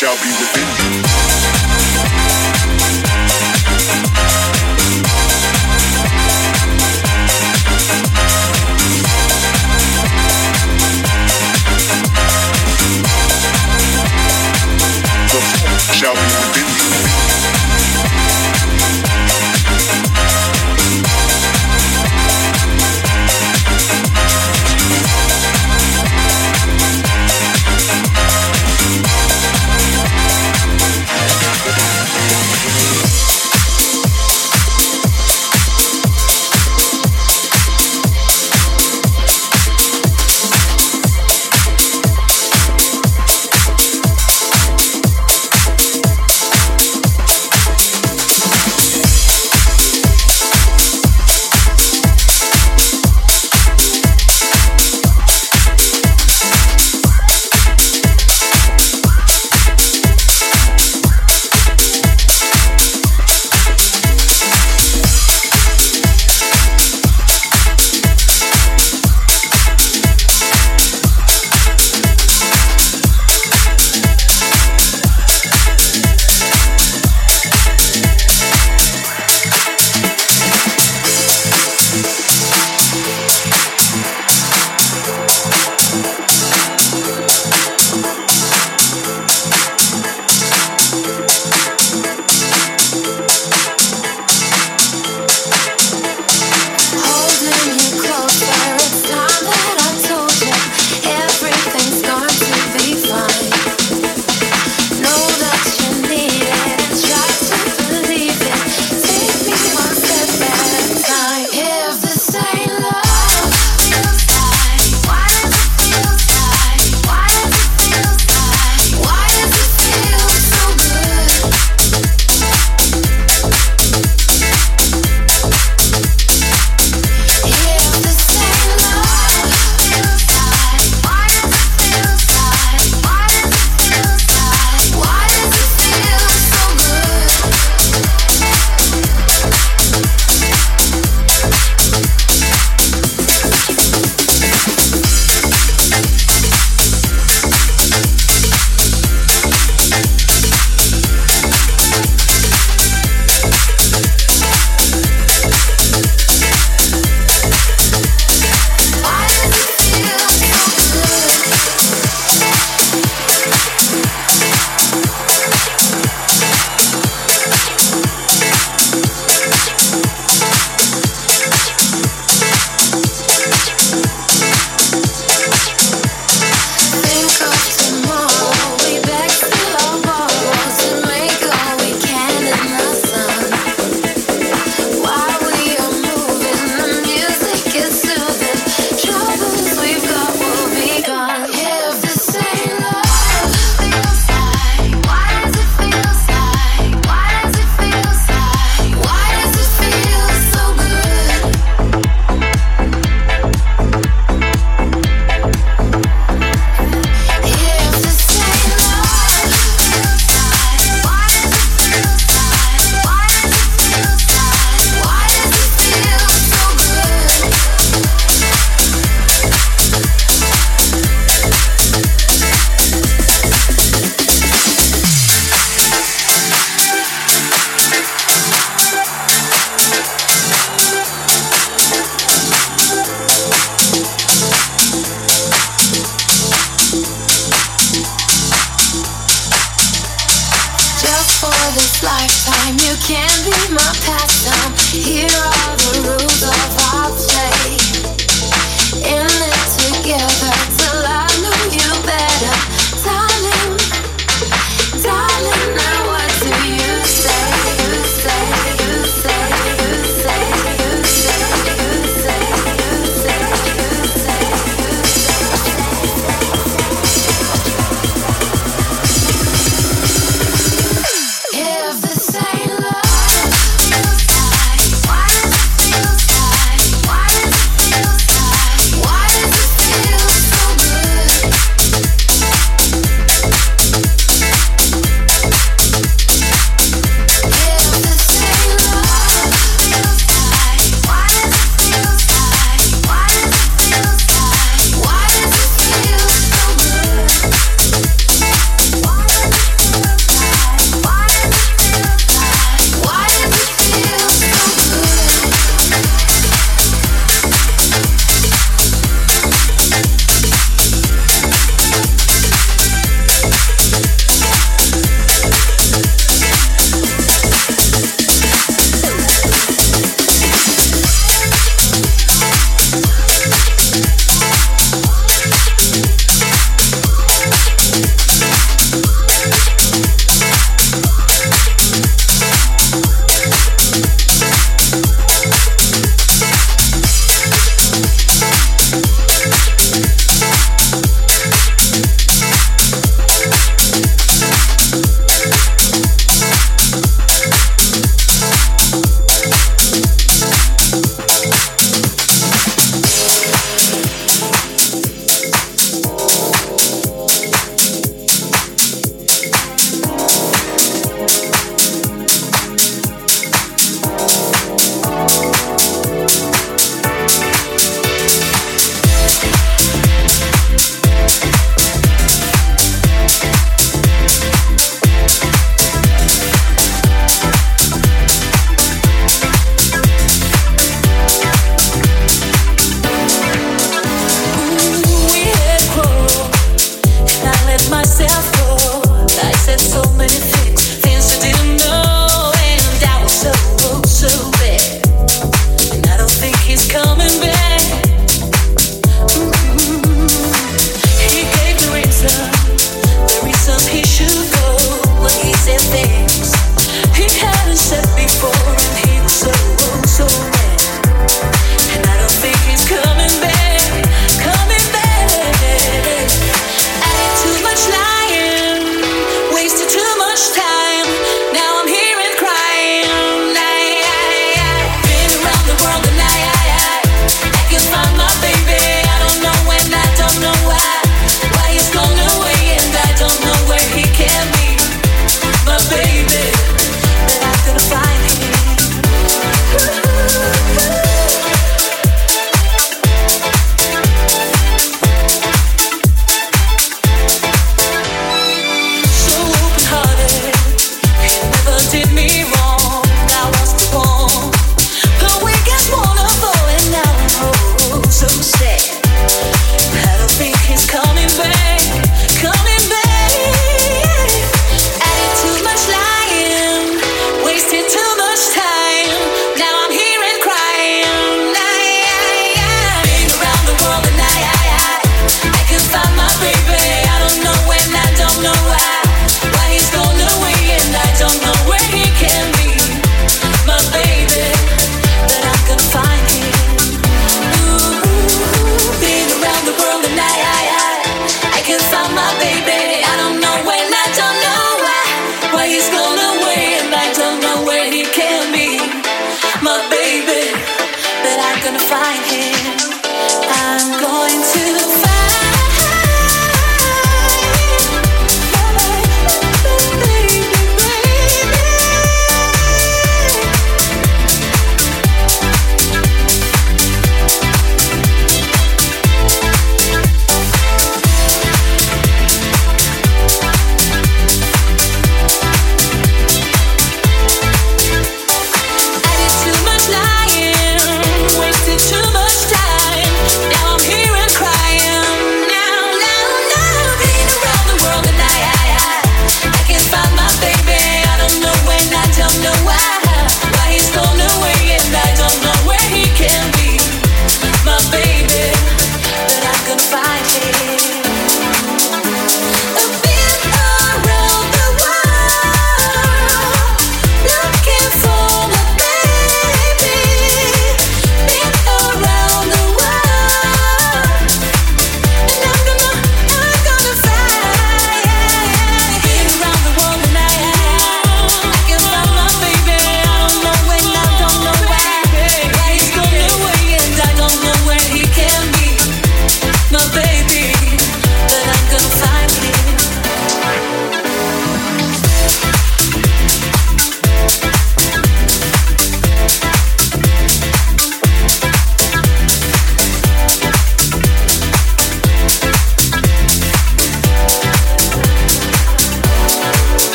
shall be within you.